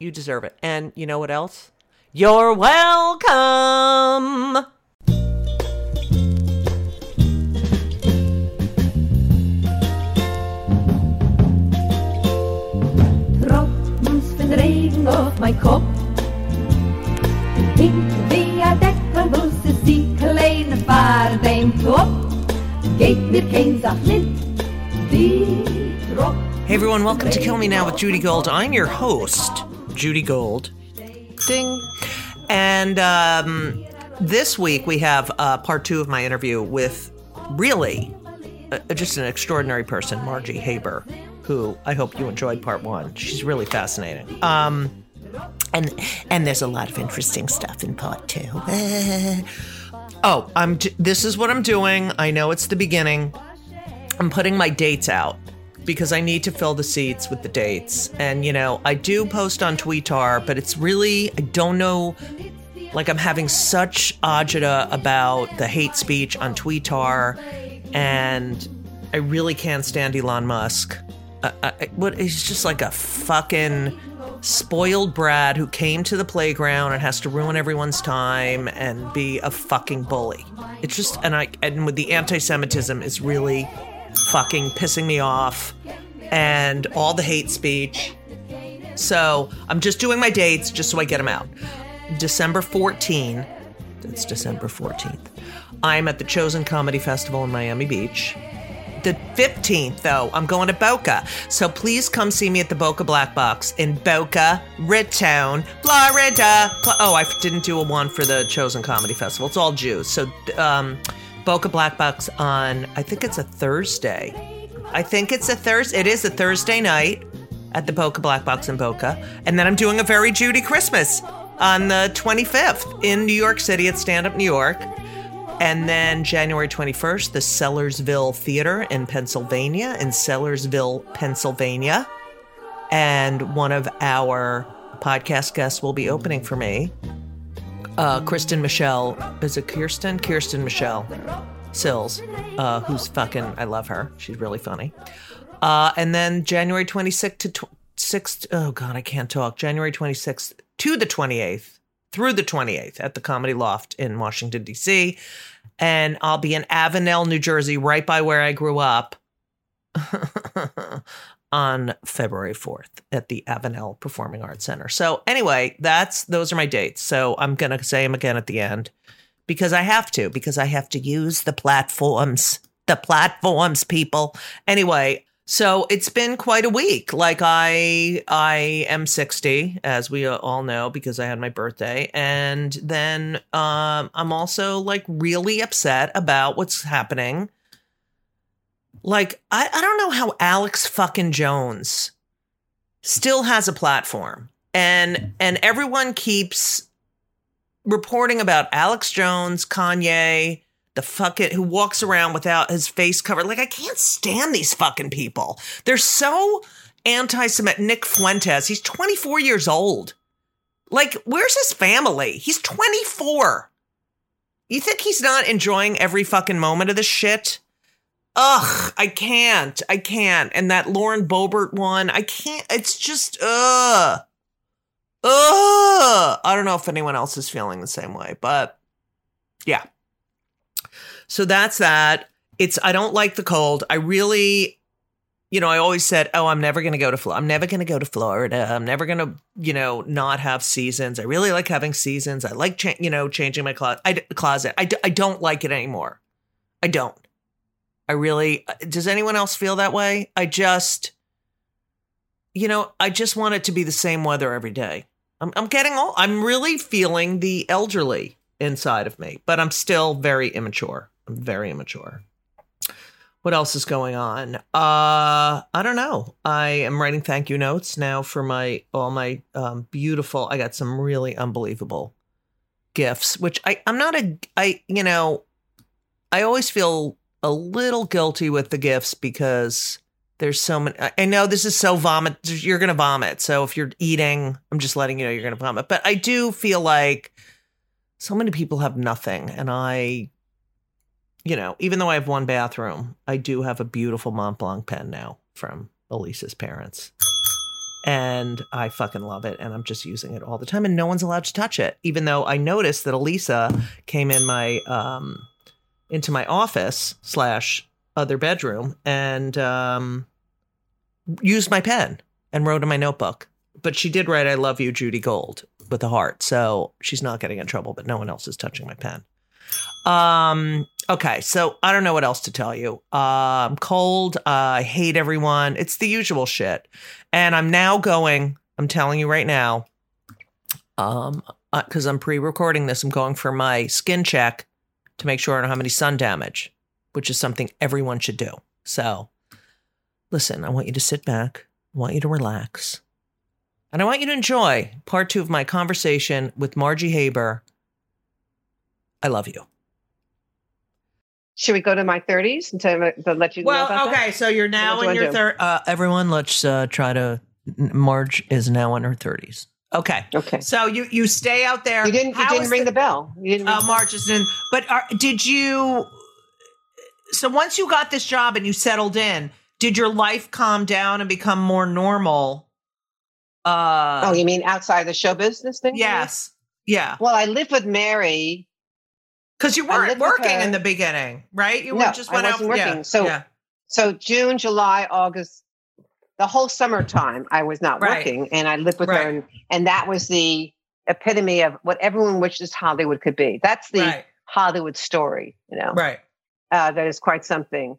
You deserve it. And you know what else? You're welcome. Droppens van regen op mijn kop. Ik weer dekker moest die kleine vaart denkt op. Geet mir geen zacht lid, die drop. Hey everyone, welcome to Kill Me Now with Judy Gold. I'm your host, Judy Gold. Ding. And um, this week we have uh, part two of my interview with really uh, just an extraordinary person, Margie Haber, who I hope you enjoyed part one. She's really fascinating. Um, and and there's a lot of interesting stuff in part two. oh, I'm. This is what I'm doing. I know it's the beginning. I'm putting my dates out because I need to fill the seats with the dates. And, you know, I do post on Tweetar, but it's really, I don't know, like I'm having such agita about the hate speech on Tweetar. And I really can't stand Elon Musk. Uh, uh, what, he's just like a fucking spoiled brat who came to the playground and has to ruin everyone's time and be a fucking bully. It's just, and I, and with the anti Semitism is really fucking pissing me off and all the hate speech. So I'm just doing my dates just so I get them out. December 14th, that's December 14th. I'm at the Chosen Comedy Festival in Miami Beach. The 15th, though, I'm going to Boca. So please come see me at the Boca Black Box in Boca Raton, Florida. Oh, I didn't do a one for the Chosen Comedy Festival. It's all Jews. So, um, Boca Black Box on, I think it's a Thursday. I think it's a Thursday. It is a Thursday night at the Boca Black Box in Boca. And then I'm doing a Very Judy Christmas on the 25th in New York City at Stand Up New York. And then January 21st, the Sellersville Theater in Pennsylvania, in Sellersville, Pennsylvania. And one of our podcast guests will be opening for me. Uh, Kristen Michelle. Is it Kirsten? Kirsten Michelle Sills, uh, who's fucking, I love her. She's really funny. Uh, and then January 26th to tw- 6th, oh God, I can't talk. January 26th to the 28th through the 28th at the Comedy Loft in Washington, D.C. And I'll be in Avenel, New Jersey, right by where I grew up, on February 4th at the Avenel Performing Arts Center. So, anyway, that's those are my dates. So, I'm going to say them again at the end because I have to, because I have to use the platforms, the platforms, people. Anyway, so it's been quite a week. Like I I am 60 as we all know because I had my birthday and then um I'm also like really upset about what's happening. Like I I don't know how Alex fucking Jones still has a platform and and everyone keeps reporting about Alex Jones, Kanye, the fucking who walks around without his face covered. Like I can't stand these fucking people. They're so anti-Semitic. Nick Fuentes, he's 24 years old. Like, where's his family? He's 24. You think he's not enjoying every fucking moment of this shit? Ugh, I can't. I can't. And that Lauren Boebert one, I can't. It's just, ugh. Ugh. I don't know if anyone else is feeling the same way, but yeah. So that's that. It's I don't like the cold. I really, you know, I always said, "Oh, I'm never going to go to Florida. I'm never going to go to Florida. I'm never going to, you know, not have seasons. I really like having seasons. I like, cha- you know, changing my closet. I, closet. I, I don't like it anymore. I don't. I really. Does anyone else feel that way? I just, you know, I just want it to be the same weather every day. I'm, I'm getting old. I'm really feeling the elderly inside of me, but I'm still very immature. I'm very immature. What else is going on? Uh, I don't know. I am writing thank you notes now for my all my um, beautiful. I got some really unbelievable gifts, which I I'm not a I you know I always feel a little guilty with the gifts because there's so many. I know this is so vomit. You're gonna vomit. So if you're eating, I'm just letting you know you're gonna vomit. But I do feel like so many people have nothing, and I you know, even though I have one bathroom, I do have a beautiful Mont Blanc pen now from Elisa's parents. And I fucking love it. And I'm just using it all the time. And no one's allowed to touch it. Even though I noticed that Elisa came in my um into my office slash other bedroom and um used my pen and wrote in my notebook. But she did write I love you, Judy Gold, with a heart. So she's not getting in trouble, but no one else is touching my pen. Um, okay, so I don't know what else to tell you. Uh, I'm cold. Uh, I hate everyone. It's the usual shit. And I'm now going, I'm telling you right now, um, because uh, I'm pre recording this, I'm going for my skin check to make sure I don't have any sun damage, which is something everyone should do. So, listen, I want you to sit back, I want you to relax, and I want you to enjoy part two of my conversation with Margie Haber. I love you. Should we go to my 30s and to, to let you well, know about okay, that? so you're now in your third. Uh, everyone, let's uh, try to. Marge is now in her 30s. Okay. Okay. So you you stay out there. You didn't. You How didn't ring the, bell. You didn't. Uh, is in. But are, did you? So once you got this job and you settled in, did your life calm down and become more normal? Uh, oh, you mean outside the show business thing? yes. Yeah. Well, I lived with Mary. Because you weren't working in the beginning, right? You No, were just went out. wasn't yeah, working. So- yeah. So June, July, August, the whole summertime, I was not Right. working, and I lived with Right. her, and, and that was the epitome of what everyone wishes Hollywood could be. That's the right. Hollywood story, you know. Right. uh, that is quite something.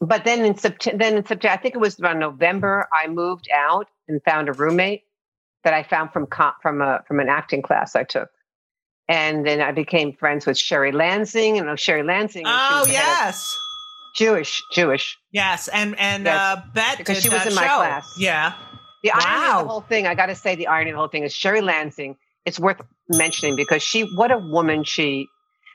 But then in September, then in September, I think it was around November, I moved out and found a roommate that I found from co- from a from an acting class I took, and then I became friends with Sherry Lansing. And Sherry Lansing, Oh was the head of- yes. Jewish, Jewish. Yes, and and Yes, uh, Bet because she was in my show. class. Yeah, The irony of Wow. the whole thing, I got to say, the irony of the whole thing is Sherry Lansing. It's worth mentioning because she, what a woman she.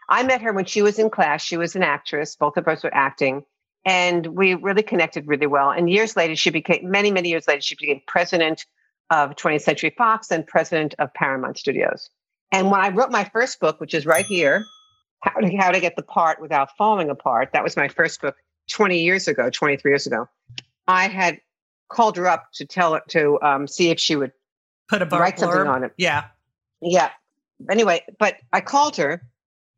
I met her when she was in class. She was an actress. Both of us were acting, and we really connected really well. And years later, she became many, many years later, she became president of 20th Century Fox and president of Paramount Studios. And when I wrote my first book, which is right here, how to, how to get the part without falling apart, that was my first book 20 years ago, 23 years ago. I had called her up to tell her to um, see if she would put a bar write something on it. Yeah, Yeah. anyway, but I called her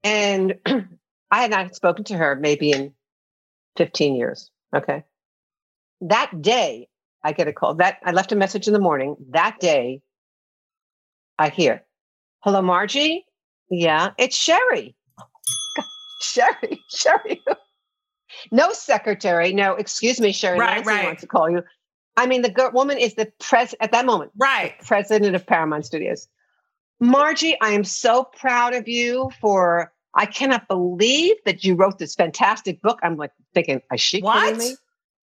and I had not spoken to her maybe in 15 years. Okay. That day, I get a call. That I left a message in the morning. That day, I hear, "Hello, Margie. Yeah, it's Sherry. Sherry, Sherry. no secretary. No, excuse me, Sherry. Right, Nancy right. wants to call you. I mean, the girl, woman is the pres at that moment Right. president of Paramount Studios. Margie, I am so proud of you for. I cannot believe that you wrote this fantastic book. I'm like thinking, is she What? kidding me?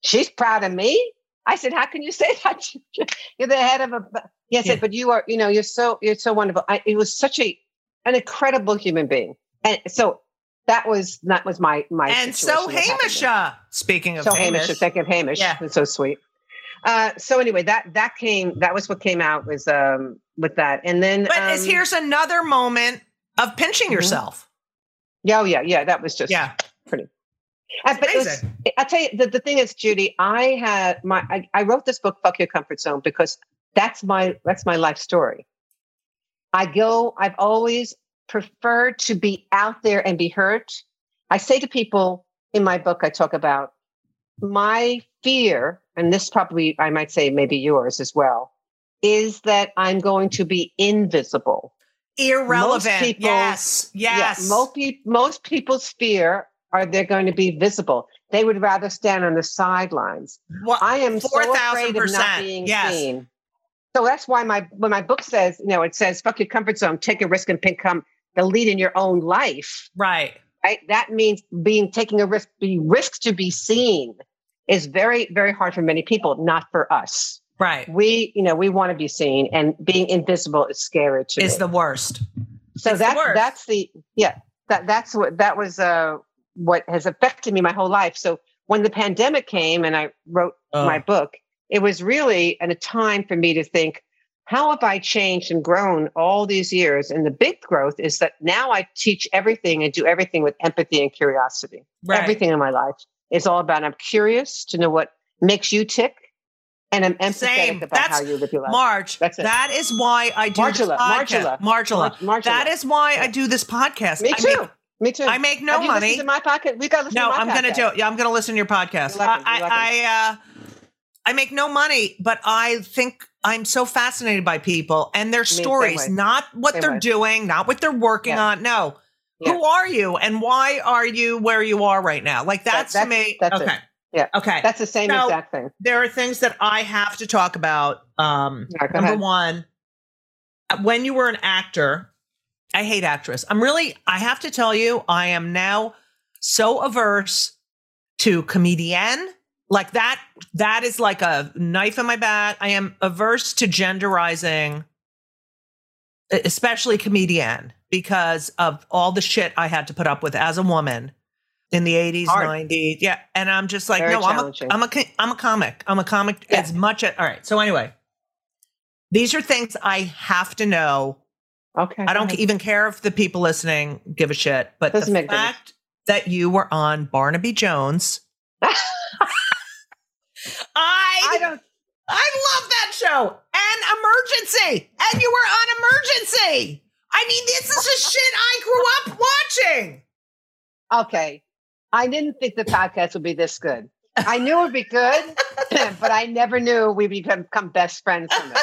She's proud of me. I said, how can you say that? You're the head of a. Yes, Yeah. but you are. You know, you're so you're so wonderful. I, it was such a an incredible human being, and so that was that was my my. And so situation that happened Hamish, uh, speaking of So Hamish, Hamish, thank you, Hamish. Yeah. It's so sweet. Uh, so anyway, that that came. That was what came out was um with that, and then. but um, is here's another moment of pinching Mhm. yourself. Yeah, oh, yeah, yeah. That was just Yeah. Uh, but was. I'll tell you the, the thing is, Judy, I had my I, I wrote this book, Fuck Your Comfort Zone, because that's my that's my life story. I go, I've always preferred to be out there and be hurt. I say to people in my book, I talk about my fear, and this probably I might say maybe yours as well, is that I'm going to be invisible. Irrelevant. people- yes. Yes. Yeah, most, pe- most people's fear are they're going to be visible. They would rather stand on the sidelines. Well, I am so afraid of 4,000%, not being yes. seen. So that's why my when my book says, you know, it says "fuck your comfort zone, take a risk and become the lead in your own life." right. Right? That means being taking a risk, be risk to be seen, is very very hard for many people, not for us. Right. We, you know, we want to be seen, and being invisible is scary to Is the worst. So It's the that's worst. that's the yeah that that's what that was uh what has affected me my whole life. So when the pandemic came and I wrote Oh. my book, it was really an, a time for me to think, how have I changed and grown all these years? And the big growth is that now I teach everything and do everything with empathy and curiosity. Right. Everything in my life is all about I'm curious to know what makes you tick, and I'm empathetic Same. about That's how you live your life. Marge. That's it. That is why I do this Margula. Margula. Margula. That is why I do this podcast. me I too. Make, me too. I make no money. to my podcast? We got to listen No, to my I'm gonna do it. Yeah, I'm gonna listen to your podcast. You're I, you're I, I, uh, I make no money, but I think I'm so fascinated by people and their same stories, not what Same they're way. doing, not what they're working Yeah. on. No, Yeah. who are you and why are you where you are right now? Like that's, to that's- me. that's it. okay. Yeah. Okay. That's the same No. exact thing. there are things that I have to talk about. Um, Yeah, number ahead. one, uh, when you were an actor, I hate actress. I'm really, I have to tell you, I am now so averse to comedian. Like that, that is like a knife in my back. I am averse to genderizing, especially comedian, because of all the shit I had to put up with as a woman in the 80s, Hard. 90s. Yeah. And I'm just like, Very no, I'm a. I'm a, I'm a comic. I'm a comic Yeah. as much as, all right. So anyway, these are things I have to know. Okay. I don't even care if the people listening give a shit, but Doesn't the fact that you were on Barnaby Jones, I I don't. I love that show. And Emergency. And you were on Emergency. I mean, this is the shit I grew up watching. Okay. I didn't think the podcast would be this good. I knew it would be good, but I never knew we'd become, best friends from it.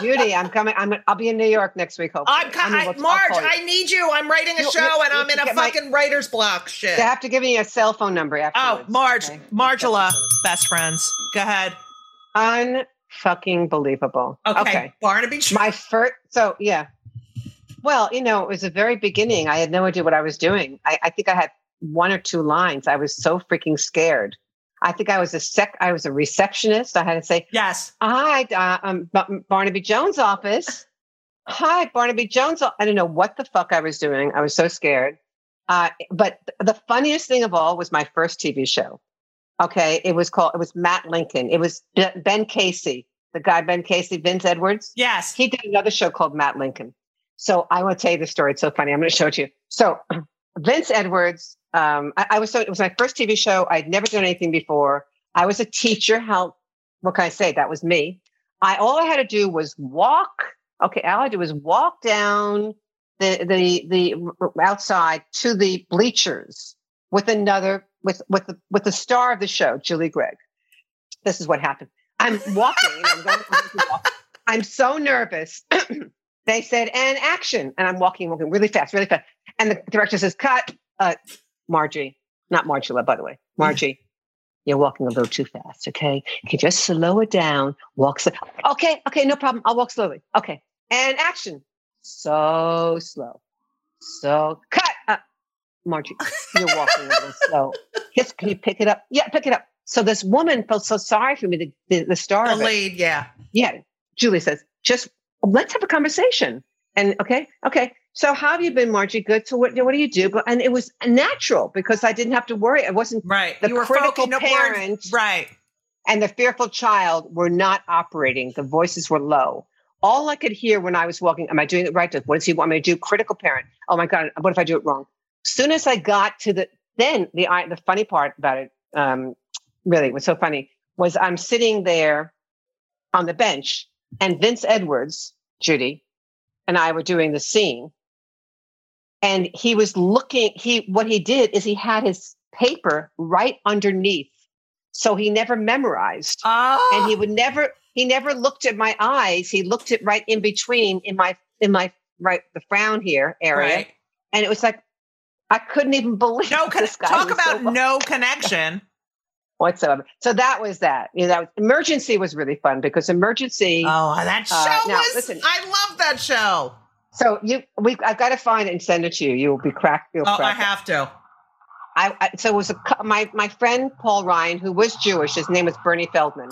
Judy, I'm coming. I'm. I'll be in New York next week. Hopefully. I'm I mean, we'll- Marge. I need you. I'm writing a You- show you- and you I'm in a get my- fucking writer's block shit. You have to give me a cell phone number Oh, afterwards. Marge, okay? Margula, best friends. Go ahead. Unfucking believable. Okay. okay. Barnaby my first so yeah well you know it was the very beginning i had no idea what i was doing i, I think i had one or two lines i was so freaking scared i think i was a sec i was a receptionist i had to say yes. hi uh, um, Bar- barnaby jones office hi barnaby jones i don't know what the fuck i was doing i was so scared uh, but th- the funniest thing of all was my first tv show okay it was called it was matt lincoln it was B- ben casey the guy ben casey vince edwards Yes. he did another show called Matt Lincoln. So I want to tell you the story. It's so funny. I'm going to show it to you. So Vince Edwards, um, I, I was so it was my first TV show. I'd never done anything before. I was a teacher. How what can I say? That was me. I all I had to do was walk. Okay, all I had to do was walk down the the the outside to the bleachers with another with with the with the star of the show, Julie Gregg. This is what happened. I'm walking. I'm, going, I'm so nervous. they said, "And action!" And I'm walking, walking really fast, really fast. And the director says, "Cut." Uh, Margie, not Margula, by the way, Margie. You're walking a little too fast. Okay, can you can just slow it down. Walk slow. Okay, okay, no problem. I'll walk slowly. Okay, and action. So slow. So cut. Uh, Margie, you're walking a little slow. Yes, can you pick it up? Yeah, pick it up. So this woman felt so sorry for me, the, the, the star The lead, yeah. Yeah. Julie says, just let's have a conversation. And okay, okay. So how have you been, Margie? Good. So what, what do you do? But and it was natural because I didn't have to worry. I wasn't Right. The you were critical parent- Right. and the fearful child were not operating. The voices were low. All I could hear when I was walking, am I doing it right? What does he want me to do? Critical parent. Oh my God, what if I do it wrong? Soon as I got to the, then the I- the funny part about it, um, really was so funny, was I'm sitting there on the bench, and Vince Edwards, Judy, and I were doing the scene, and he was looking. He what he did is he had his paper right underneath, so he never memorized Oh. and he would never he never looked at my eyes he looked at right in between in my in my right the frown here area right. and it was like i couldn't even believe No, con- this guy talk so about well- no connection. whatsoever so that was that you know that was, emergency was really fun because emergency Oh, that show Uh, now, was. listen. I love that show. So you we i've got to find it and send it to you you'll be cracked you'll Oh, I crack up. have to. I, I so it was a my my friend paul ryan who was jewish his name was bernie feldman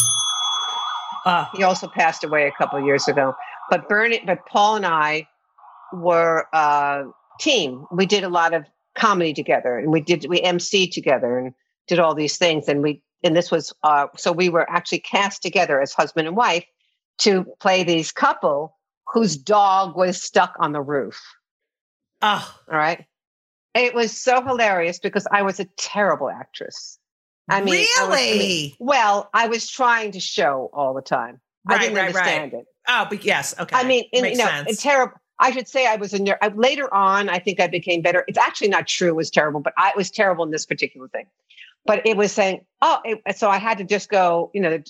Uh, he also passed away a couple of years ago. But Bernie, but Paul and I were a team. We did a lot of comedy together, and we did we MC together and did all these things. And we and this was uh, so we were actually cast together as husband and wife to play these couple whose dog was stuck on the roof. oh, All right. It was so hilarious because I was a terrible actress. I mean, I was- I mean, really? well, I was trying to show all the time. I Right, didn't right, right. understand it. oh, but yes. Okay. I mean, in, makes you know, sense. terrible. I should say I was a nerd. I, later on, I think I became better. It's actually not true. It was terrible, but I was terrible in this particular thing. But it was saying, oh, it, so I had to just go, you know.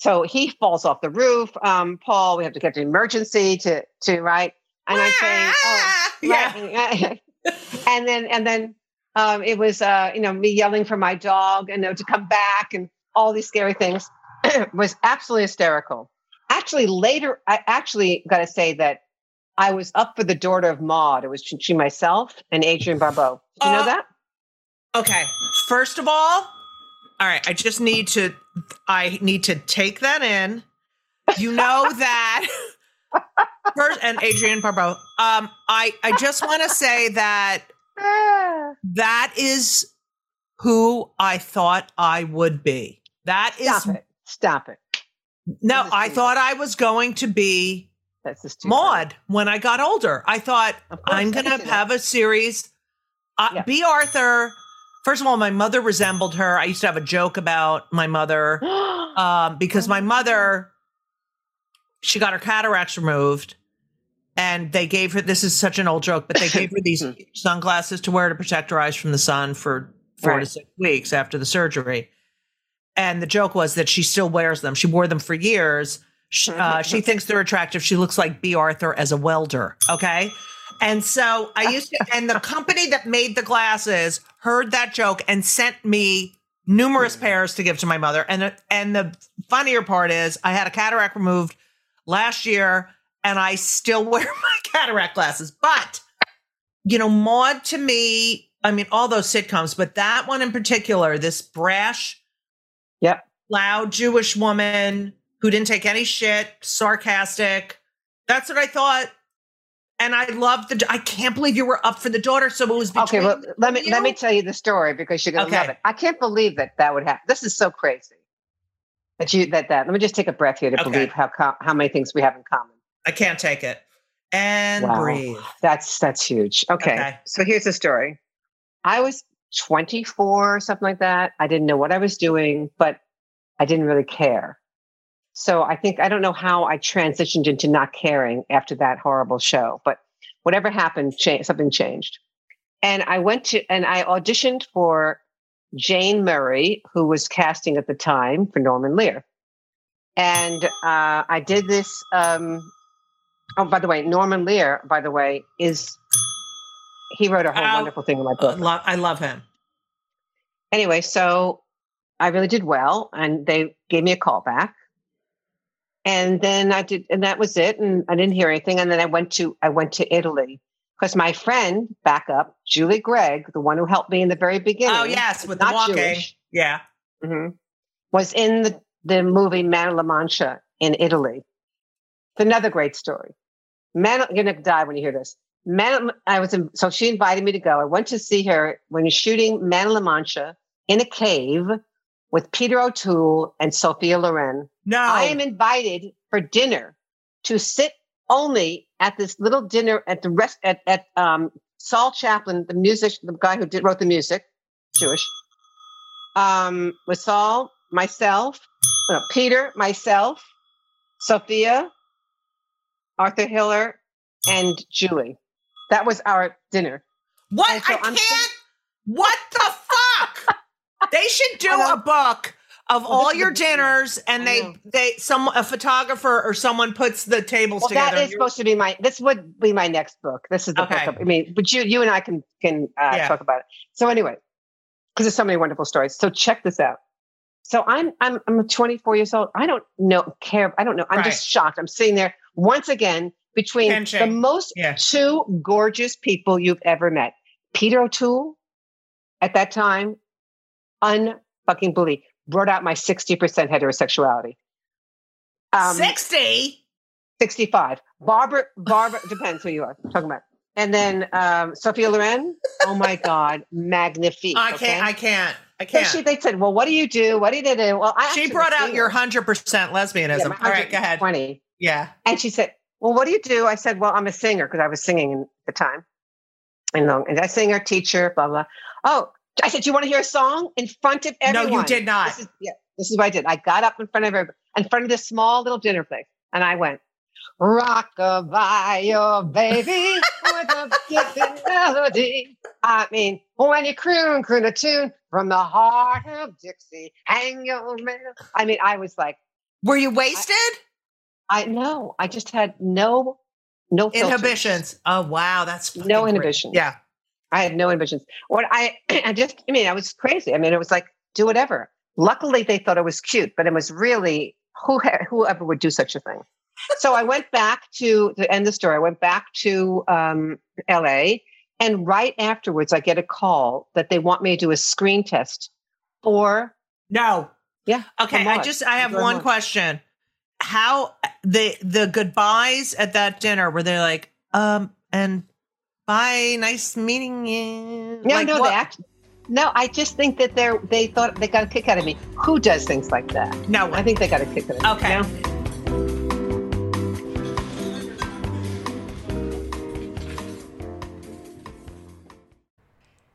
So he falls off the roof. Um, Paul, we have to get to emergency to to right. And I'm saying, oh, Ah, yeah. and then and then um, it was uh, you know me yelling for my dog and you know, to come back and all these scary things was absolutely hysterical. Actually, later I actually got to say that I was up for the daughter of Maud. It was she myself and Adrienne Barbeau. Did you know Uh, that? Okay. First of all, all right, I just need to I need to take that in. You know that first and Adrienne Barbeau. Um I I just want to say that that is who I thought I would be. That is Stop it! Stop it! no, I thought I was going to be That's just. Maud when I got older. I thought I'm going to have a series. Uh, Yeah. Bea Arthur. First of all, my mother resembled her. I used to have a joke about my mother um, because my mother, she got her cataracts removed, and they gave her. This is such an old joke, but they gave her these sunglasses to wear to protect her eyes from the sun for four to six weeks after the surgery. And the joke was that she still wears them. She wore them for years. Uh, she thinks they're attractive. She looks like Bea Arthur as a welder. Okay. And so I used to, and the company that made the glasses heard that joke and sent me numerous pairs to give to my mother. And the, and the funnier part is, I had a cataract removed last year, and I still wear my cataract glasses. But you know, Maud to me, I mean, all those sitcoms, but that one in particular, this brash, Yep. loud Jewish woman who didn't take any shit, sarcastic. That's what I thought. And I love the. I can't believe you were up for the daughter. So it was between. Okay, well, let me of let me tell you the story because you're gonna Okay. love it. I can't believe that that would happen. This is so crazy that you that that. Let me just take a breath here to Okay. believe how how many things we have in common. I can't take it. And Wow. breathe. That's that's huge. Okay. Okay. So here's the story. I was 24 or something like that. I didn't know what I was doing, but I didn't really care. So I think I don't know how I transitioned into not caring after that horrible show, but whatever happened, cha- something changed. And I went to, and I auditioned for Jane Murray, who was casting at the time for Norman Lear. And uh, I did this. Um, oh, by the way, Norman Lear, by the way, is he wrote a whole Oh, wonderful thing in my I book. love, I love him. anyway, so I really did well, and they gave me a call back. And then I did, and that was it. And I didn't hear anything. And then I went to I went to Italy because my friend back up, Julie Gregg, the one who helped me in the very beginning. Oh yes, with the walking. Jewish, Yeah. mhm, was in the the movie Man of La Mancha in Italy. It's another great story. Man, you're gonna die when you hear this. Man, I was in, so she invited me to go. I went to see her when you're shooting Man of La Mancha in a cave with Peter O'Toole and Sophia Loren. No. I am invited for dinner to sit only at this little dinner at the rest at, at um, Saul Chaplin, the music, the guy who did, wrote the music, Jewish. Um, with Saul, myself, no, Peter, myself, Sophia, Arthur Hiller, and Julie. That was our dinner. what? so I I'm can't. What the fuck? they should do a book of Well, all your dinners, and they they some a photographer or someone puts the tables Well, together. that is supposed to be my. This would be my next book. This is the Okay. book. Of, I mean, but you, you and I can can uh, Yeah. talk about it. So anyway, because there's so many wonderful stories. So check this out. So I'm I'm I'm 24 years old. I don't know care. I don't know. I'm Right. just shocked. I'm sitting there once again between Pinching. the most Yeah. two gorgeous people you've ever met. Peter O'Toole, at that time, unfucking believe brought out my 60% heterosexuality. Um, Sixty. 65. Barbara, Barbara, depends who you are talking about. And then um, Sophia Loren, oh my God, magnifique. I can't. I can't. I can't. she, they said, well, what do you do? What do you do? Well, I she brought out your hundred percent lesbianism. Yeah, All right, go ahead. 120. Yeah. And she said, well, what do you do? I said, well, I'm a singer because I was singing in the time. And, and I singer, teacher, blah, blah. Oh, I said, do you want to hear a song in front of everyone? No, you did not. This is, yeah, this is what I did. I got up in front of everybody, in front of this small little dinner place, and I went, Rockabye your baby with a gifted melody. I mean, when you croon, croon a tune from the heart of Dixie, hang your man. I mean, I was like, Were you wasted? I know, I just had no, no filters. Inhibitions. Oh wow, that's No great. inhibitions. Yeah. I had no ambitions. What I, I just, I mean, I was crazy. I mean, it was like, do whatever. Luckily, they thought it was cute, but it was really who, whoever would do such a thing. So I went back to the end of the story. I went back to um, LA, and right afterwards, I get a call that they want me to do a screen test for. No. Yeah. Okay. I just I have one what? question. How the the goodbyes at that dinner were they like, um, and bye, nice meeting you. No, like, no, what- they. No, I just think that they're they thought they got a kick out of me. Who does things like that? No. I think they got a kick out of me. Okay. you know?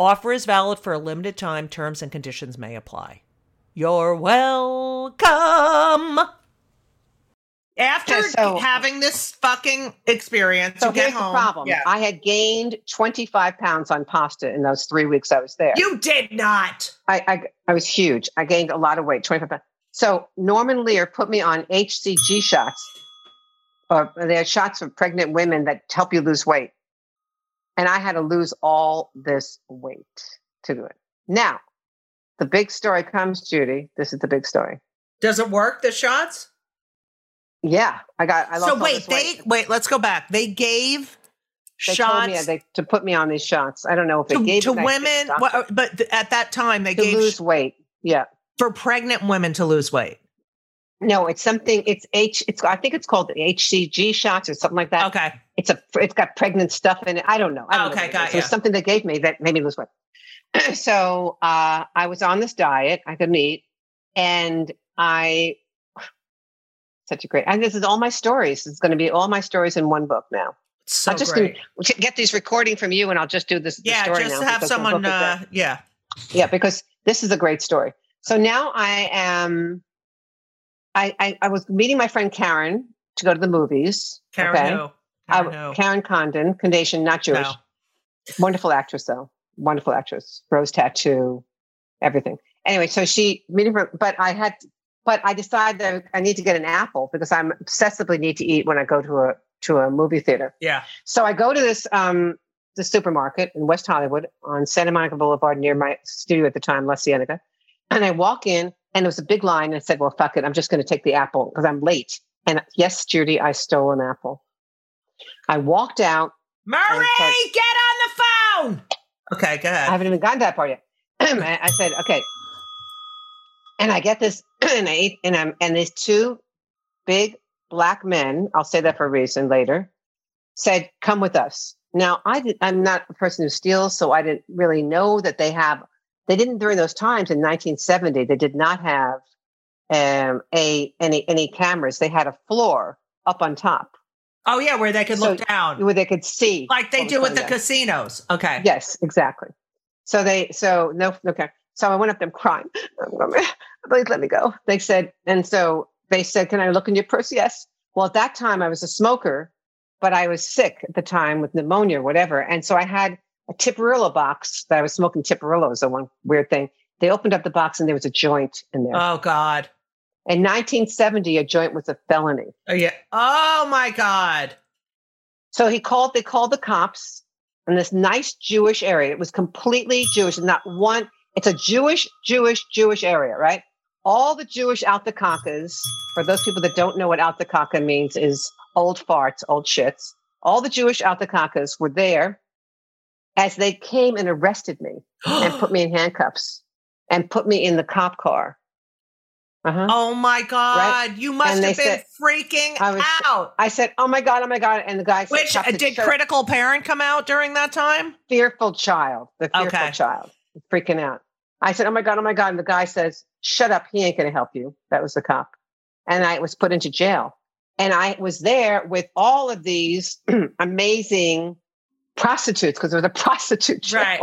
Offer is valid for a limited time. Terms and conditions may apply. You're welcome. After Yeah, so- having this fucking experience, So you get here's the home. problem. Yeah. I had gained 25 pounds on pasta in those three weeks I was there. You did not. I, I, I was huge. I gained a lot of weight, 25 pounds. So Norman Lear put me on HCG shots, uh, or they're shots for pregnant women that help you lose weight. And I had to lose all this weight to do it. Now, the big story comes, Judy. This is the big story. Does it work? The shots? Yeah, I got. I lost so wait, they wait. Let's go back. They gave They told shots me uh, they, to put me on these shots. I don't know if they to, gave to it, and I women, well, but th- at that time they to gave lose weight. Yeah. for pregnant women to lose weight. No, it's something. It's H. It's I think it's called the HCG shots or something like that. Okay. It's a. It's got pregnant stuff in it. I don't know. I don't Okay, it got. It was ya. something they gave me that made me lose weight. so uh, I was on this diet. I couldn't eat, and I. Such a great. And this is all my stories. It's going to be all my stories in one book now. So I'll just great. we should get these recording from you, and I'll just do this. the yeah, just have someone. book is there. Uh, yeah. Yeah, because this is a great story. So now I am. I I, I was meeting my friend Karen to go to the movies. Karen okay? who? Karen who? Karen Condon, Condation, not Jewish. No. Wonderful actress, though. Wonderful actress. Rose tattoo, everything. Anyway, so she meeting but I had, but I decided that I need to get an apple because I'm obsessively need to eat when I go to a to a movie theater. Yeah. So I go to this um the supermarket in West Hollywood on Santa Monica Boulevard near my studio at the time, La Cienega. And I walk in and it was a big line. And I said, Well, fuck it. I'm just going to take the apple because I'm late. And yes, Judy, I stole an apple. I walked out. Murray, get on the phone. Okay, go ahead. I haven't even gotten to that part yet. I I said, okay. And I get this, and I ate, and I'm, and these two big black men, I'll say that for a reason later, said, come with us. Now, I did, I'm not a person who steals, so I didn't really know that they have, they didn't during those times in 1970, they did not have um, a, any, any cameras. They had a floor up on top Oh yeah, where they could So look down, where they could see. like they do with the down. casinos. Okay. Yes, exactly. So they, so no, okay. So I went up to them crying. Please let me go. They said, and so they said, "Can I look in your purse?" Yes. Well, at that time I was a smoker, but I was sick at the time with pneumonia or whatever, and so I had a Tiparillo box that I was smoking Tiparillos. The one weird thing. They opened up the box and there was a joint in there. Oh God. In 1970, a joint was a felony. Oh yeah. Oh my God. So he called, they called the cops in this nice Jewish area. It was completely Jewish, not one, it's a Jewish, Jewish, Jewish area, right? All the Jewish Altakakas, for those people that don't know what Altakaka means, is old farts, old shits. All the Jewish Altakakas were there as they came and arrested me and put me in handcuffs and put me in the cop car. Uh-huh. Oh my God. You must And have been said- freaking I was- out. I said, "Oh my god, oh my god!" And the guy Which "Stop uh, did critical parent come out during that time? fearful child, the fearful Okay. child, freaking out. I said, "Oh my god, oh my god!" And the guy says, "Shut up, he ain't going to help you." That was the cop, and I was put into jail. And I was there with all of these amazing prostitutes because there was a prostitute jail, Right.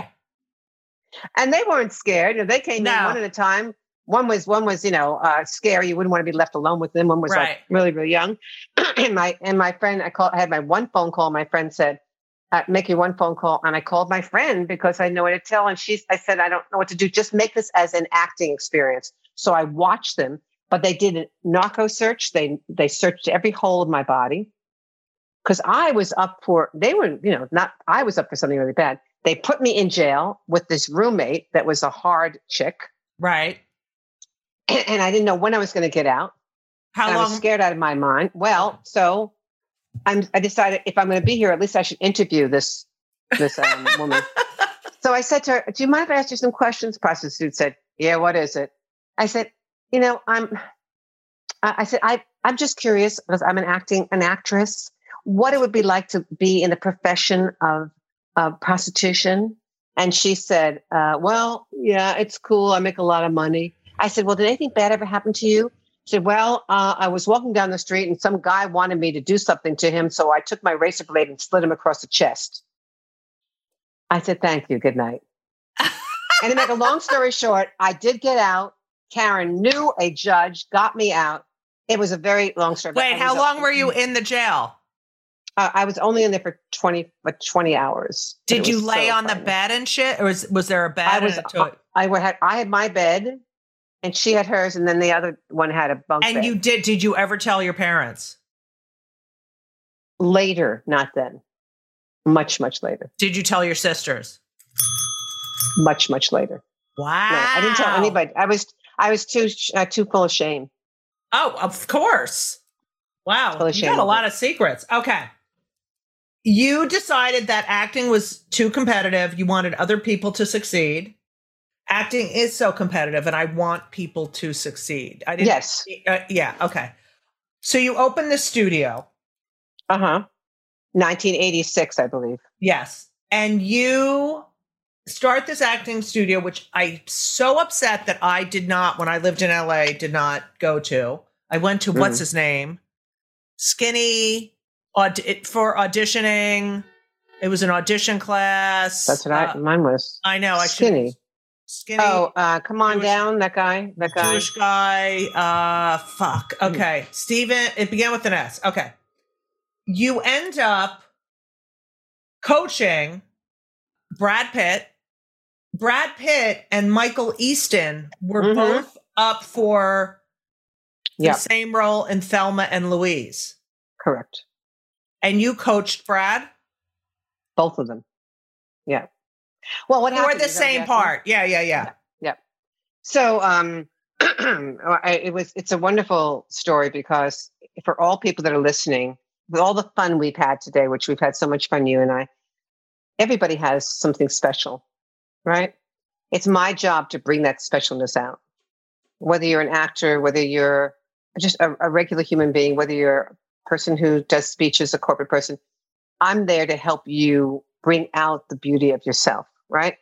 and they weren't scared. You know, They came in one at a time. One was one was you know uh, scary. You wouldn't want to be left alone with them. One was Right. like really really young. and my and my friend, I called. I had my one phone call. My friend said, uh, "Make your one phone call." And I called my friend because I know what to tell. And she's. I said, "I don't know what to do. Just make this as an acting experience." So I watched them, but they did a narco search. They they searched every hole of my body because I was up for. They were you know not. I was up for something really bad. They put me in jail with this roommate that was a hard chick. Right. and I didn't know when I was going to get out. How and I was scared out of my mind. Well, so I'm, I decided if I'm going to be here, at least I should interview this this um, woman. So I said to her, "Do you mind if I ask you some questions?" Prostitute said, "Yeah, what is it?" I said, "You know, I'm." I I said, "I I'm just curious because I'm an acting an actress. What it would be like to be in the profession of of prostitution?" And she said, uh, "Well, yeah, it's cool. I make a lot of money." I said, "Well, did anything bad ever happen to you?" She said, Well, uh, I was walking down the street and some guy wanted me to do something to him. So I took my razor blade and slit him across the chest. I said, Thank you. Good night. and to make a long story short, I did get out. Karen knew a judge, got me out. It was a very long story. Wait, how long were you in the jail? Uh, I was only in there for 20, but 20 hours. Did you lay so on the bed and shit, or was was there a bed? I was, I wa- had, I had my bed and she had hers. And then the other one had a bunk and bed. you did? Did you ever tell your parents? later, not then. Much, much later. Did you tell your sisters? Much, much later. Wow! No, I didn't tell anybody. I was I was too sh- uh, too full of shame. Oh, of course. Wow, Full of you got a lot of secrets. Okay. You decided that acting was too competitive. You wanted other people to succeed. Acting is so competitive, and I want people to succeed. I didn't. Yes. Uh, yeah. Okay. So you opened the studio. Uh huh. 1986, I believe. Yes. And you start this acting studio, which I'm so upset that I did not, when I lived in LA, did not go to. I went to, what's Mm. his name? Skinny aud- for auditioning. It was an audition class. That's what I. Uh, mine was. I know. I should- Skinny. Oh, uh, come on Jewish- down, that guy. That guy. Jewish guy. Uh, fuck. Okay. Steven, it began with an S. Okay. You end up coaching Brad Pitt. Brad Pitt and Michael Easton were Mhm. both up for Yeah, the same role in Thelma and Louise. correct. And you coached Brad Both of them. Yeah. Well, what for the same part. Yeah, yeah, yeah. Yeah. So um I- it was it's a wonderful story because for all people that are listening, with all the fun we've had today, which we've had so much fun, you and I, everybody has something special, right? It's my job to bring that specialness out. Whether you're an actor, whether you're just a, a regular human being, whether you're a person who does speeches, a corporate person, I'm there to help you bring out the beauty of yourself, right?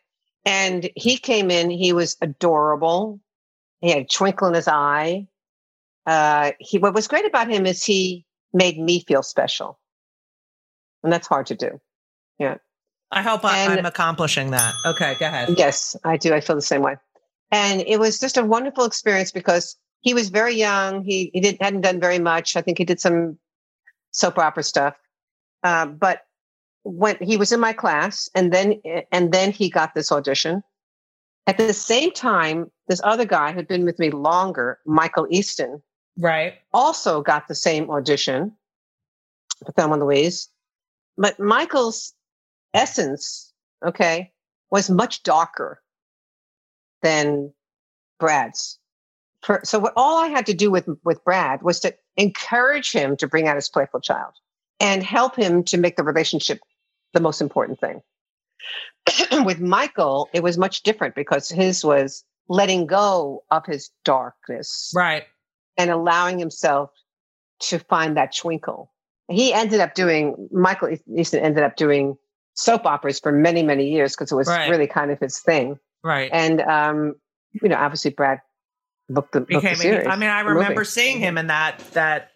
And he came in, he was adorable. He had a twinkle in his eye. Uh, he, what was great about him is he made me feel special. And that's hard to do. Yeah. I hope I, And- I'm accomplishing that. Okay, go ahead. Yes, I do. I feel the same way. And it was just a wonderful experience because he was very young. He, he didn't, hadn't done very much. I think he did some soap opera stuff. Uh, but when he was in my class and then, and then he got this audition. At the same time, this other guy who'd been with me longer, Michael Easton, Right. also got the same audition for Thelma Louise. But Michael's essence, okay, was much darker than Brad's. For, so what all I had to do with with Brad was to encourage him to bring out his playful child and help him to make the relationship the most important thing. with Michael, it was much different because his was letting go of his darkness Right. and allowing himself to find that twinkle. He ended up doing, Michael Easton ended up doing soap operas for many, many years because it was Right. really kind of his thing. Right. And, um, you know, obviously Brad booked the, booked the series. I mean, I remember seeing him in that that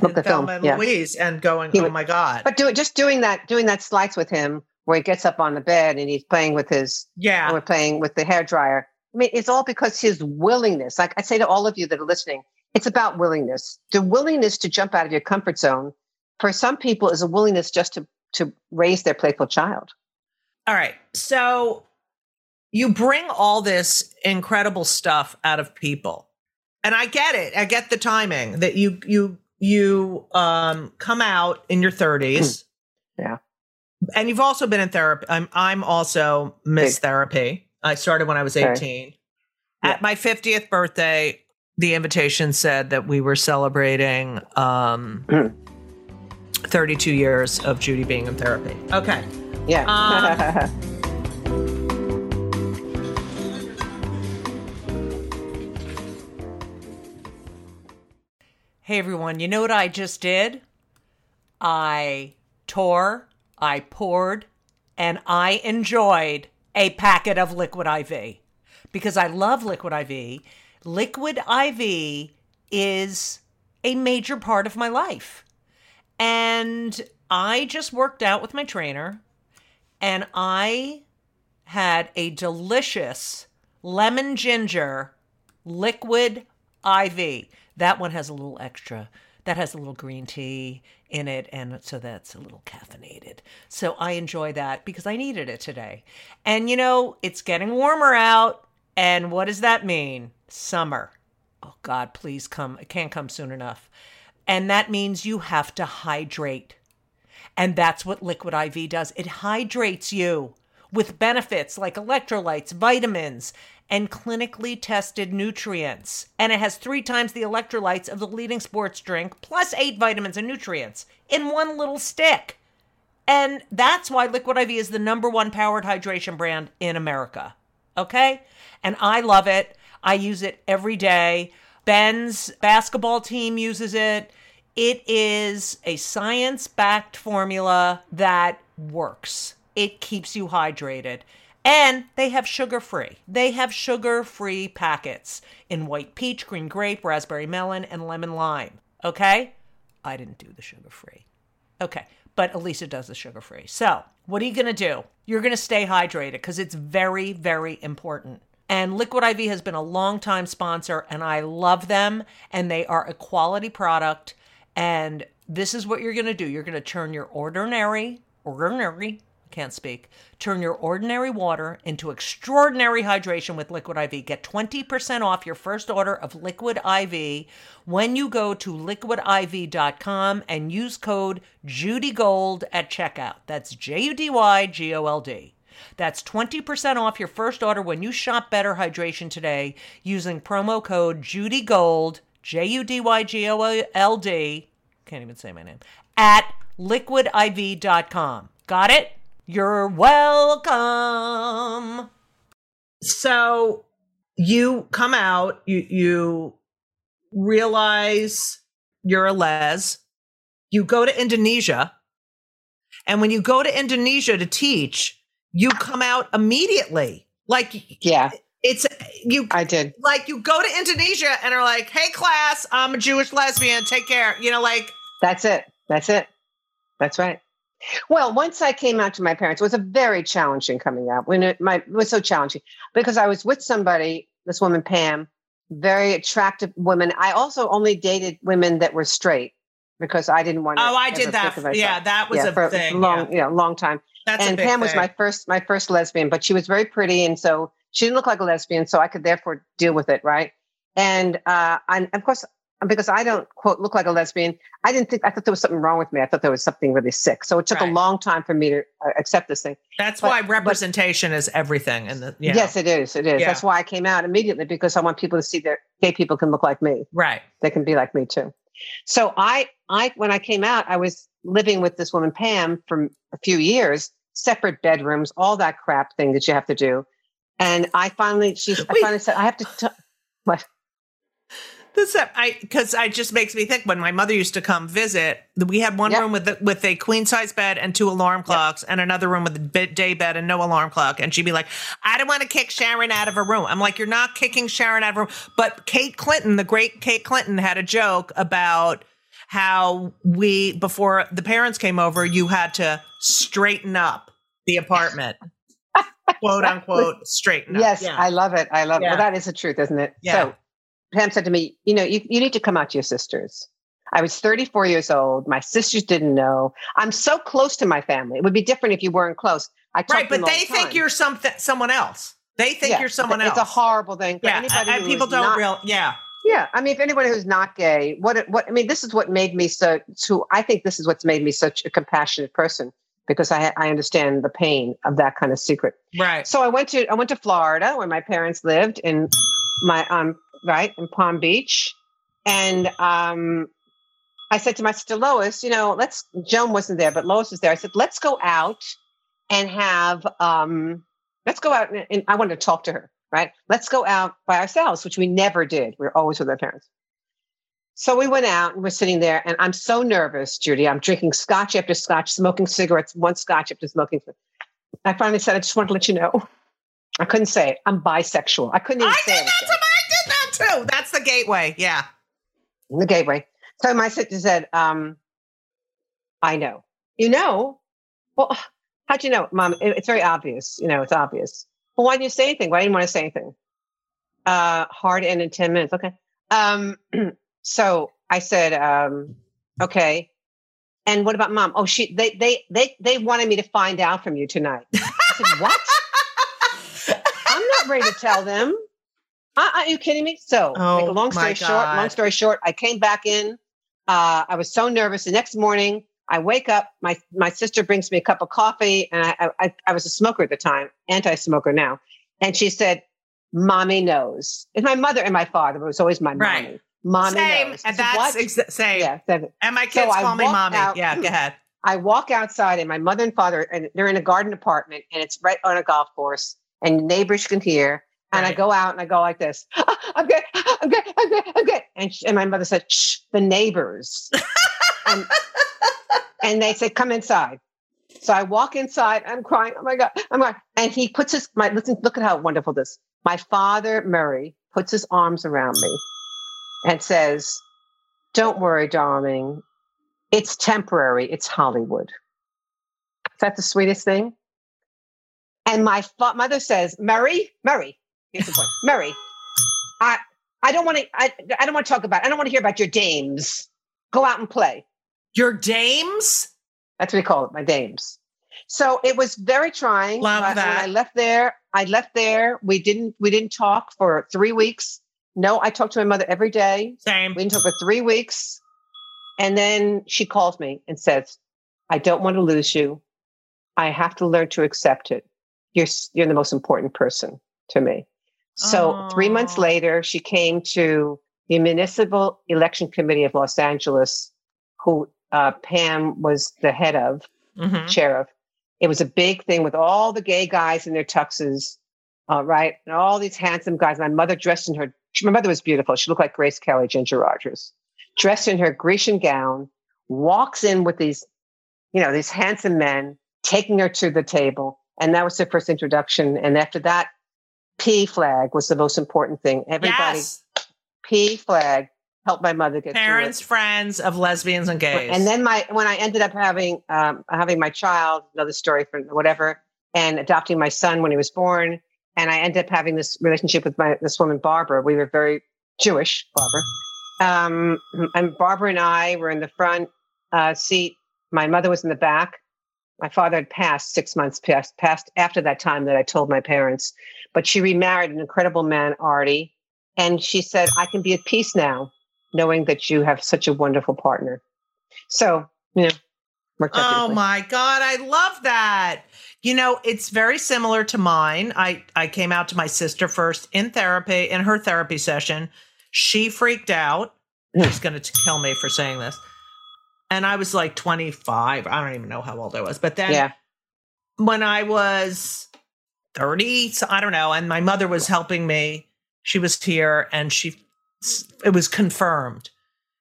The Thelma film, and yeah. Louise and going, He "Oh my god!" But do, just doing that, doing that slides with him where he gets up on the bed and he's playing with his, yeah, we're playing with the hair dryer. I mean, it's all because his willingness. Like I say to all of you that are listening, it's about willingness. The willingness to jump out of your comfort zone for some people is a willingness just to to raise their playful child. All right. So you bring all this incredible stuff out of people. And I get it. I get the timing that you you you um come out in your 30s. Yeah. And you've also been in therapy. I'm I'm also Miss. Therapy. I started when I was Okay. 18. Yeah. At my 50th birthday, the invitation said that we were celebrating um, 32 years of Judy being in therapy. Okay. Yeah. Um, Hey everyone, you know what I just did? I tore, I poured, and I enjoyed a packet of Liquid IV because I love Liquid IV. Liquid IV is a major part of my life. And I just worked out with my trainer and I had a delicious lemon ginger liquid IV. That one has a little extra. That has a little green tea in it, and so that's a little caffeinated. So I enjoy that because I needed it today. And you know, it's getting warmer out. And what does that mean? Summer. Oh, God, please come. It can't come soon enough. And that means you have to hydrate. And that's what Liquid IV does it hydrates you with benefits like electrolytes, vitamins, and clinically tested nutrients. And it has three times the electrolytes of the leading sports drink, plus eight vitamins and nutrients in one little stick. And that's why Liquid IV is the number one powered hydration brand in America. Okay? And I love it. I use it every day. Ben's basketball team uses it. It is a science backed formula that works. It keeps you hydrated. And they have sugar free. They have sugar free packets in white peach, green grape, raspberry melon, and lemon lime. Okay? I didn't do the sugar free. Okay. But Elisa does the sugar free. So, what are you going to do? You're going to stay hydrated because it's very, very important. And Liquid IV has been a long time sponsor, and I love them. And they are a quality product. And this is what you're going to do you're going to turn your ordinary, ordinary, can't speak, turn your ordinary water into extraordinary hydration with Liquid IV. Get 20% off your first order of Liquid IV when you go to liquidiv.com and use code JudyGold at checkout. That's J U D Y G O L D. That's 20% off your first order when you shop Better Hydration today using promo code JudyGold, J U D Y G O L D, can't even say my name, at liquidiv.com. Got it? You're welcome. So you come out, you you realize you're a les. You go to Indonesia. And when you go to Indonesia to teach, you come out immediately. Like yeah, it's you I did. like you go to Indonesia and are like, "Hey class, I'm a Jewish lesbian. Take care." You know like That's it. That's it. That's right. Well, once I came out to my parents, it was a very challenging coming out. When it, my it was so challenging because I was with somebody, this woman Pam, very attractive woman. I also only dated women that were straight because I didn't want to. Oh, I did that. think of myself. Yeah, that was yeah, a for thing. long, yeah. yeah, long time. That's and Pam was my first, my first lesbian, but she was very pretty, and so she didn't look like a lesbian, so I could therefore deal with it, right? And uh, and of course, because I don't quote look like a lesbian, I didn't think I thought there was something wrong with me. I thought there was something really sick. So it took Right. a long time for me to uh, accept this thing. That's but- why but- representation is everything. And. Yes, it is. It is. Yeah. That's why I came out immediately because I want people to see that gay people can look like me. right. They can be like me too. So I, I, when I came out, I was living with this woman Pam for a few years, separate bedrooms, all that crap thing that you have to do. And I finally, she, I finally said, I have to. T- what? This uh, I because I just makes me think when my mother used to come visit, we had one Yep. room with the, with a queen size bed and two alarm clocks, and another room with a bed, day bed and no alarm clock. And she'd be like, "I don't want to kick Sharon out of her room." I'm like, "You're not kicking Sharon out of her room." But Kate Clinton, the great Kate Clinton, had a joke about how we before the parents came over, you had to straighten up the apartment, quote unquote, straighten up. Yes, Yeah. I love it. I love it. Well, that is the truth, isn't it? Yeah. So Pam said to me, you know, you, you need to come out to your sisters. I was 34 years old. My sisters didn't know. I'm so close to my family. It would be different if you weren't close. I right, but they the think you're something someone else. They think Yeah, you're someone else. it's a horrible thing yeah, anybody and people don't not, real. Yeah, Yeah, I mean, if anybody who's not gay, what what I mean, this is what made me so. To I think this is what's made me such a compassionate person because I I understand the pain of that kind of secret. right. So I went to I went to Florida where my parents lived, and my um right in Palm Beach, and um, I said to my sister Lois, you know, let's. Joan wasn't there, but Lois was there. I said, let's go out and have. Um, let's go out and, and I wanted to talk to her. Right, let's go out by ourselves, which we never did. We were always with our parents. So we went out and we're sitting there, and I'm so nervous, Judy. I'm drinking scotch after scotch, smoking cigarettes, one scotch after smoking. I finally said, I just want to let you know. I couldn't say it. I'm bisexual. I couldn't even I say it. Too. I did that too. That's the gateway. Yeah. the gateway. So my sister said, um, I know. You know? Well, how'd you know, Mom? It- it's very obvious. You know, it's obvious. Well, why didn't you say anything? Why didn't you want to say anything? Uh, hard end in 10 minutes. Okay. Um, so I said, um, okay. And what about mom? Oh, she they they they they wanted me to find out from you tonight. I said, what? I'm not ready to tell them. Uh, are you kidding me? So, Oh, a long story short, long story short, I came back in. Uh, I was so nervous. The next morning, I wake up. My my sister brings me a cup of coffee, and I I, I was a smoker at the time, anti-smoker now, and she said, "Mommy knows." It's my mother and my father, but it was always my Right. mommy. Mommy same. knows. And that's exa- same. yeah. said- And my So kids I call me mommy. out- yeah. Go ahead. I walk outside, and my mother and father, and they're in a garden apartment, and it's right on a golf course, and neighbors can hear. And I go out and I go like this. Ah, I'm good. Ah, I'm good. I'm good. I'm good. And, sh- and my mother said, "Shh, the neighbors." and, and they said, "Come inside." So I walk inside. I'm crying. Oh my god! Oh I'm crying. And he puts his my listen. Look at how wonderful this. My father Murray puts his arms around me and says, "Don't worry, darling. It's temporary. It's Hollywood." Is that the sweetest thing? And my fa- mother says, "Murray, Murray, here's the point, Murray. I I don't want to. I I don't want to talk about. I don't want to hear about your dames. Go out and play." Your dames? That's what we call it, my dames. So it was very trying. Love but that. I left there, I left there. We didn't we didn't talk for three weeks. No, I talked to my mother every day. Same. We didn't talk for three weeks. And then she calls me and says, I don't want to lose you. I have to learn to accept it. You're you're the most important person to me. So three months later, she came to the Municipal Election Committee of Los Angeles, who uh, Pam was the head of Mhm. chair of. It was a big thing with all the gay guys in their tuxes, uh, right? And all these handsome guys. My mother dressed in her, she- my mother was beautiful. She looked like Grace Kelly, Ginger Rogers, dressed in her Grecian gown, walks in with these, you know, these handsome men, taking her to the table. And that was her first introduction. And after that, PFLAG was the most important thing. Everybody, Yes. PFLAG helped my mother get. Parents, friends of lesbians and gays. And then my when I ended up having um, having my child, another story for whatever, and adopting my son when he was born, and I ended up having this relationship with my this woman Barbara. We were very Jewish, Barbara. Um, and Barbara and I were in the front uh, seat. My mother was in the back. My father had passed six months past, passed after that time that I told my parents, but she remarried an incredible man, Artie, and she said, "I can be at peace now." knowing that you have such a wonderful partner. So, you know, Oh my God, I love that. You know, it's very similar to mine. I, I came out to my sister first in therapy, in her therapy session. She freaked out. Hmm. She's going to kill me for saying this. And I was like 25. I don't even know how old I was. But then Yeah. when I was 30, so I don't know, and my mother was helping me. She was here and she it was confirmed.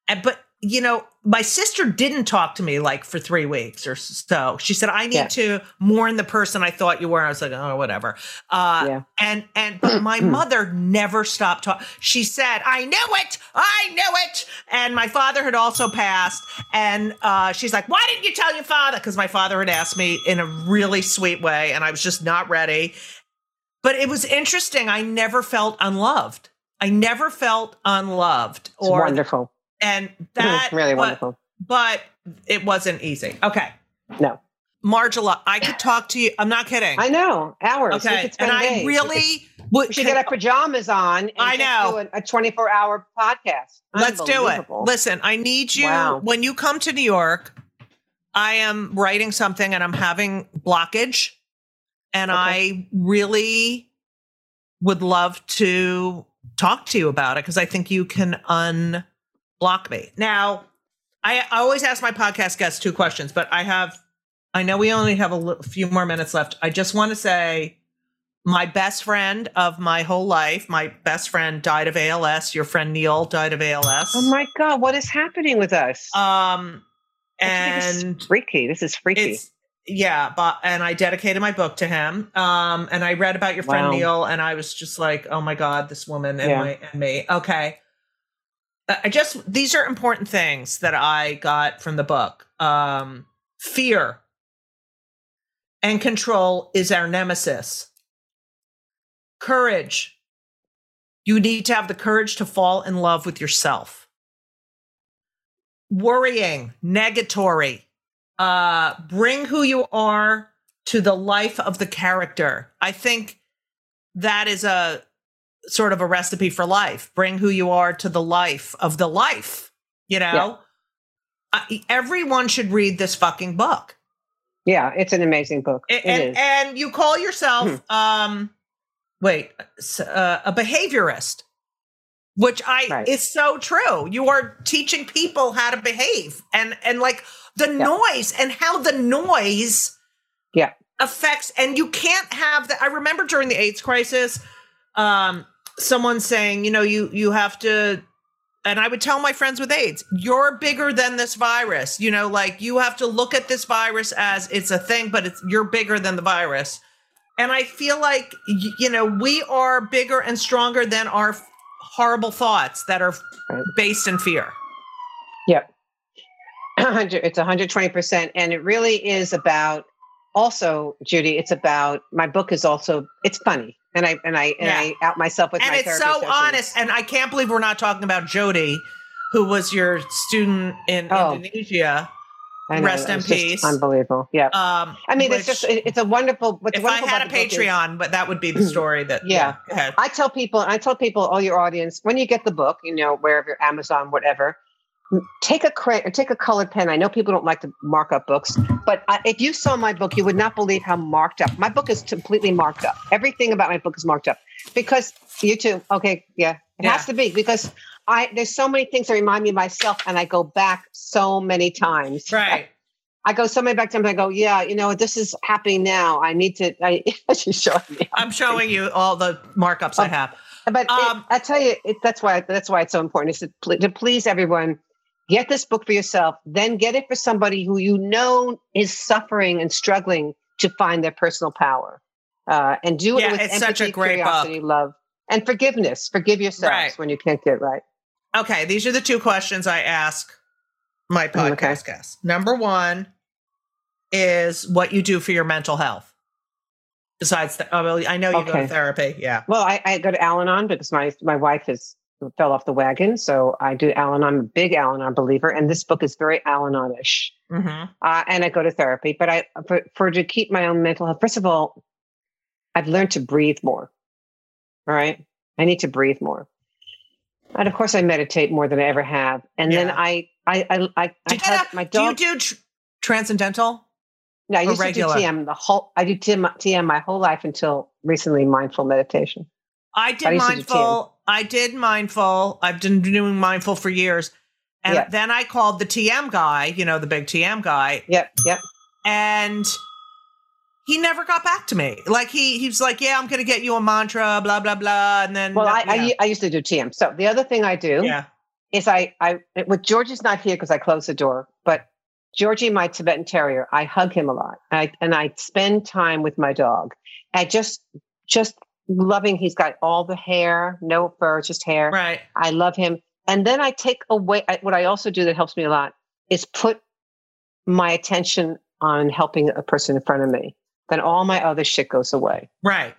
And but you know, my sister didn't talk to me like for three weeks or so. She said, I need Yeah. to mourn the person I thought you were. I was like, oh, whatever. Uh Yeah. and and but my mother never stopped talking. She said, I knew it, I knew it. And my father had also passed. And uh she's like, Why didn't you tell your father? Because my father had asked me in a really sweet way, and I was just not ready. But it was interesting. I never felt unloved. I never felt unloved It's or wonderful. And hmm, that really but- wonderful. But it wasn't easy. Okay. No. Margela, I could talk to you. I'm not kidding. I know. Hours. Okay. And I days. really would we should get our pajamas on and I know. do a, a 24 hour podcast. Let's do it. Listen, I need you Wow. when you come to New York. I am writing something and I'm having blockage, and Okay. I really would love to talk to you about it because I think you can unblock me. Now, I, I always ask my podcast guests two questions, but I have, I know we only have a l- few more minutes left. I just want to say my best friend of my whole life, my best friend died of ALS. Your friend Neil died of ALS. Oh my God, what is happening with us? Um, This is and freaky. This is freaky. it's yeah, but and I dedicated my book to him. Um, and I read about your friend Wow. Neil, and I was just like, oh my god, this woman and Yeah. my and me. Okay, I just these are important things that I got from the book. Um, fear and control is our nemesis. Courage. You need to have the courage to fall in love with yourself. Worrying, negatory, uh, bring who you are to the life of the character. I think that is a sort of a recipe for life. Bring who you are to the life of the life, you know? Uh, everyone should read this fucking book. yeah, it's an amazing book. And, is. and you call yourself um wait uh, a behaviorist which i Right. is so true you are teaching people how to behave and and like the noise and how the noise Yeah. affects and you can't have that i remember during the aids crisis um someone saying you know you you have to and I would tell my friends with AIDS, you're bigger than this virus. You know, like you have to look at this virus as it's a thing, but it's you're bigger than the virus. And I feel like you know, we are bigger and stronger than our horrible thoughts that are Right. based in fear. Yep. it's 120% and it really is about also Judy it's about my book is also it's funny and I and I and Yeah. I out myself with it. and my it's so honest. And I can't believe we're not talking about Jody, who was your student in Oh. Indonesia. Know, rest in it's peace. unbelievable yeah Um, I mean which- it's just it- it's a wonderful what's if I had a book is- Patreon, but that would be the story that Yeah. Ahead. I tell people, I tell people, all your audience, when you get the book, you know, wherever, Amazon, whatever, take a cra- or take a colored pen. I know people don't like to mark up books, but I, if you saw my book, you would not believe how marked up. My book is completely marked up. Everything about my book is marked up because you too. Okay, yeah, it Yeah. has to be because I there's so many things that remind me of myself, and I go back so many times. Right. I go so many back times. I go, yeah, you know, this is happening now. I need to. I, she's showing me. I'm showing you all the markups I Oh, have. But it- Um, I tell you, it, that's why that's why it's so important. Is to, to please everyone. Get this book for yourself, then get it for somebody who you know is suffering and struggling to find their personal power, uh, and do it Yeah, with it's empathy, such a great book. curiosity, love, and forgiveness. Forgive yourselves Right. when you can't get it right. Okay, these are the two questions I ask my okay. podcast guests. Number one is what you do for your mental health. Besides, the, oh, well, I know you go to therapy. Yeah. Well, I, I go to Al-Anon because my my wife is fell off the wagon, so I do Al-Anon. I'm a big Al-Anon believer, and this book is very Al-Anon-ish. hmm uh, and I go to therapy. But I, for, for to keep my own mental health, first of all, I've learned to breathe more. All right, I need to breathe more, and of course, I meditate more than I ever have. And then I, I, I, I, Do I you, have a- my do you do tr- transcendental? no, I used regular? to do TM the whole. I do TM, TM my whole life until recently. Mindful meditation. I did I mindful. I did mindful. I've been doing mindful for years. And Yeah. then I called the TM guy, you know, the big TM guy, Yep, yep. and he never got back to me. Like he he was like, "Yeah, I'm going to get you a mantra, blah blah blah." And then Well, I, yeah. I, I used to do TM. So the other thing I do yeah. is I, I with Georgie's not here because I closed the door, but Georgie, my Tibetan Terrier, I hug him a lot, I, and I spend time with my dog. I just, just loving. He's got all the hair, no fur, just hair. Right. I love him, and then I take away. I, what I also do that helps me a lot is put my attention on helping a person in front of me. Then all my other shit goes away. Right.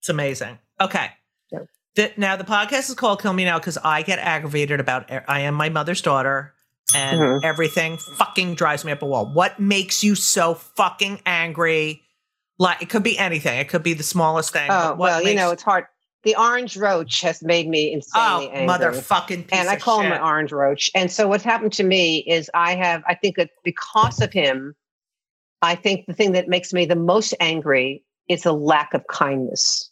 It's amazing. Okay. Yeah. The, now the podcast is called "Kill Me Now" because I get aggravated about. I am my mother's daughter, and Mhm. everything fucking drives me up a wall. What makes you so fucking angry? Like it could be anything. It could be the smallest thing. Oh well, you know it's hard. The orange roach has made me insanely oh angry. motherfucking piece and I call him an orange roach. And so what's happened to me is I have, I think that because of him, I think the thing that makes me the most angry is a lack of kindness.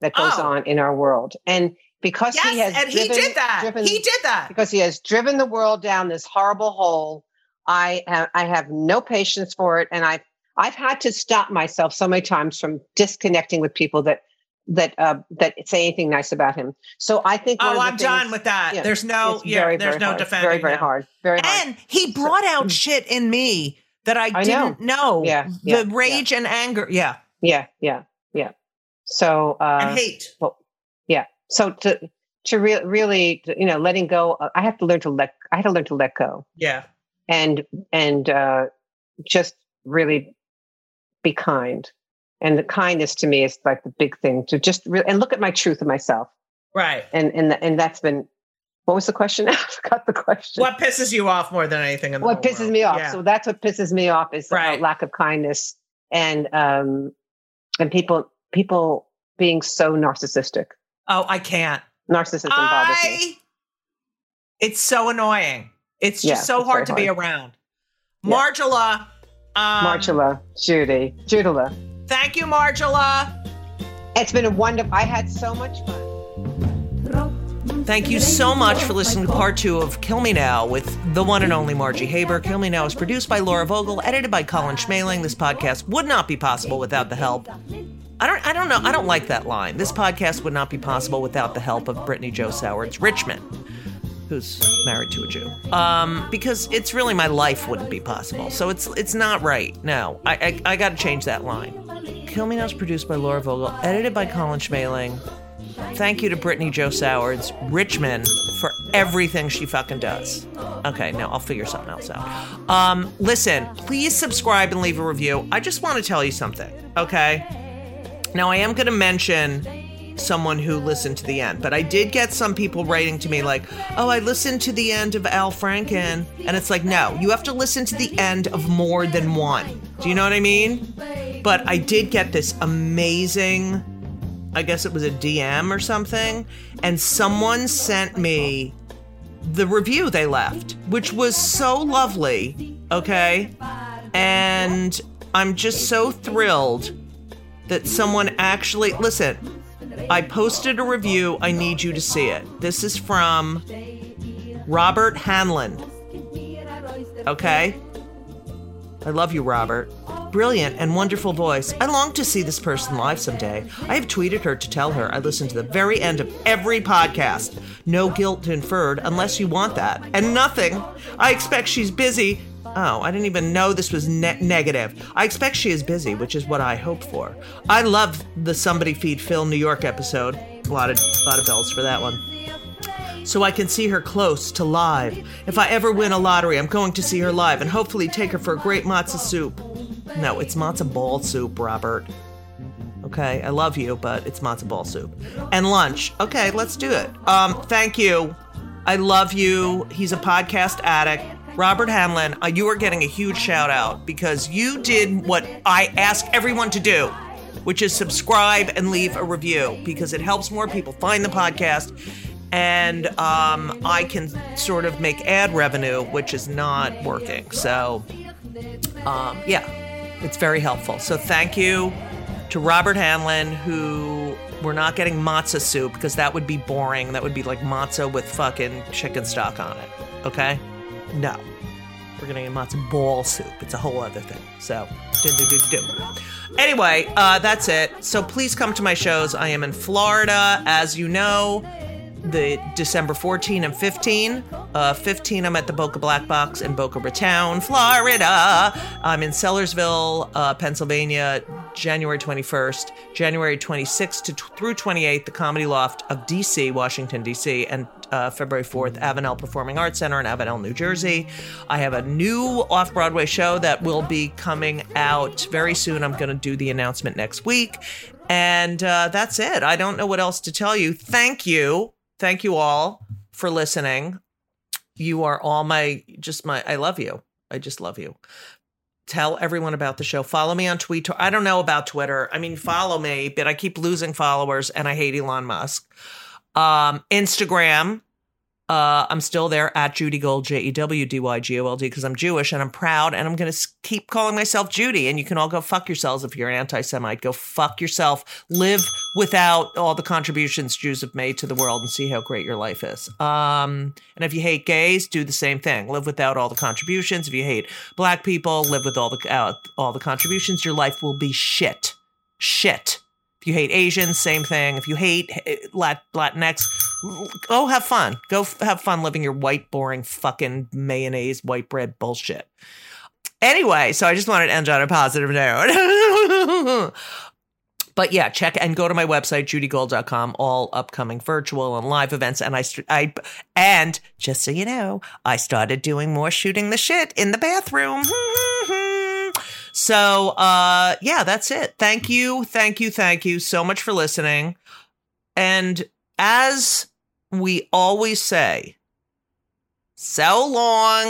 that goes Oh. on in our world. And because Yes, he has and he did that. driven- he did that. because he has driven the world down this horrible hole. I have, I have no patience for it, and I've I've had to stop myself so many times from disconnecting with people that that uh, that say anything nice about him. So I think. Oh, I'm done with that. yeah, there's no, yeah, very, there's very no hard, defending. Very very him. hard. Very hard. And he brought out shit in me that I, I didn't know. Yeah, yeah, the rage and anger. Yeah. yeah, yeah, yeah. So uh, and hate. yeah. So to to re- really, you know, letting go. uh, I have to learn to let. I had to learn to let go. Yeah. and and uh, just really be kind. And the kindness to me is like the big thing to just re- and look at my truth of myself. Right. And and and that's been what was the question? I forgot the question. What pisses you off more than anything in the What pisses world? me off? Yeah. So that's what pisses me off is Right. uh, lack of kindness and um and people people being so narcissistic. oh, I can't. Narcissism bothers me. I. It's so annoying. It's just Yeah, so it's hard to very be around. Yeah. Margela. Um, Marcella, Judy, Judula. Thank you, Margela. It's been a wonderful. I had so much fun. Thank you so much for listening to part two of Kill Me Now with the one and only Margie Haber. Kill Me Now is produced by Laura Vogel, edited by Colin Schmaling. This podcast would not be possible without the help. I don't I don't know, I don't like that line. This podcast would not be possible without the help of Brittany Joe Sowards Richmond, who's married to a Jew. Um, because it's really my life wouldn't be possible. So it's it's not right. No. I I, I gotta change that line. Kill Me Now is produced by Laura Vogel, edited by Colin Schmaling. Thank you to Brittany Joe Sowards, Richmond, for everything she fucking does. Okay, now I'll figure something else out. Um, listen, please subscribe and leave a review. I just want to tell you something, okay? Now I am going to mention someone who listened to the end, but I did get some people writing to me like, "Oh, I listened to the end of Al Franken," and it's like, no, you have to listen to the end of more than one. Do you know what I mean? But I did get this amazing I guess it was a DM or something, and someone sent me the review they left, which was so lovely, okay? And I'm just so thrilled that someone actually listen. I posted a review. I need you to see it. This is from Robert Hanlon. Okay? I love you, Robert. Brilliant and wonderful voice. I long to see this person live someday. I have tweeted her to tell her I listen to the very end of every podcast. No guilt inferred unless you want that. And nothing. I expect she's busy. Oh, I didn't even know this was ne- negative. I expect she is busy, which is what I hope for. I love the Somebody Feed Phil New York episode. A lot of, lot of bells for that one so I can see her close to live. If I ever win a lottery, I'm going to see her live and hopefully take her for a great matzo soup. No, it's matzo ball soup, Robert. Okay, I love you, but it's matzo ball soup. And lunch. Okay, let's do it. Um, thank you. I love you. He's a podcast addict. Robert Hamlin, uh, you are getting a huge shout out because you did what I ask everyone to do, which is subscribe and leave a review because it helps more people find the podcast and um, I can sort of make ad revenue, which is not working. So, um, yeah, it's very helpful. So, thank you to Robert Hanlon, who we're not getting matzo soup because that would be boring. That would be like matzo with fucking chicken stock on it. Okay? No. We're getting a matzo ball soup. It's a whole other thing. So, do, do, do, do. Anyway, uh, that's it. So please come to my shows. I am in Florida, as you know the December 14 and 15. Uh, 15, I'm at the Boca Black Box in Boca Raton, Florida. I'm in Sellersville, uh, Pennsylvania, January 21st, January 26th to through 28th, the Comedy Loft of DC, Washington, DC, and uh, February 4th, Avenel Performing Arts Center in Avenel, New Jersey. I have a new off Broadway show that will be coming out very soon. I'm going to do the announcement next week. And uh, that's it. I don't know what else to tell you. Thank you. Thank you all for listening. You are all my, just my, I love you. I just love you. Tell everyone about the show. Follow me on Twitter. I don't know about Twitter. I mean, follow me, but I keep losing followers and I hate Elon Musk. Um, Instagram, Uh, I'm still there at Judy Gold, J E W D Y G O L D, because I'm Jewish and I'm proud and I'm going to keep calling myself Judy. And you can all go fuck yourselves if you're an anti Semite. Go fuck yourself. Live without all the contributions Jews have made to the world and see how great your life is. Um, and if you hate gays, do the same thing. Live without all the contributions. If you hate black people, live with all the uh, all the contributions. Your life will be shit. Shit. If you hate Asians, same thing. If you hate eh, Lat- Latinx, go have fun. Go f- have fun living your white, boring, fucking mayonnaise, white bread bullshit. Anyway, so I just wanted to end on a positive note. but yeah, check and go to my website, judygold.com, all upcoming virtual and live events. And I, I, and just so you know, I started doing more shooting the shit in the bathroom. So, uh, yeah, that's it. Thank you, thank you, thank you so much for listening. And as we always say, so long.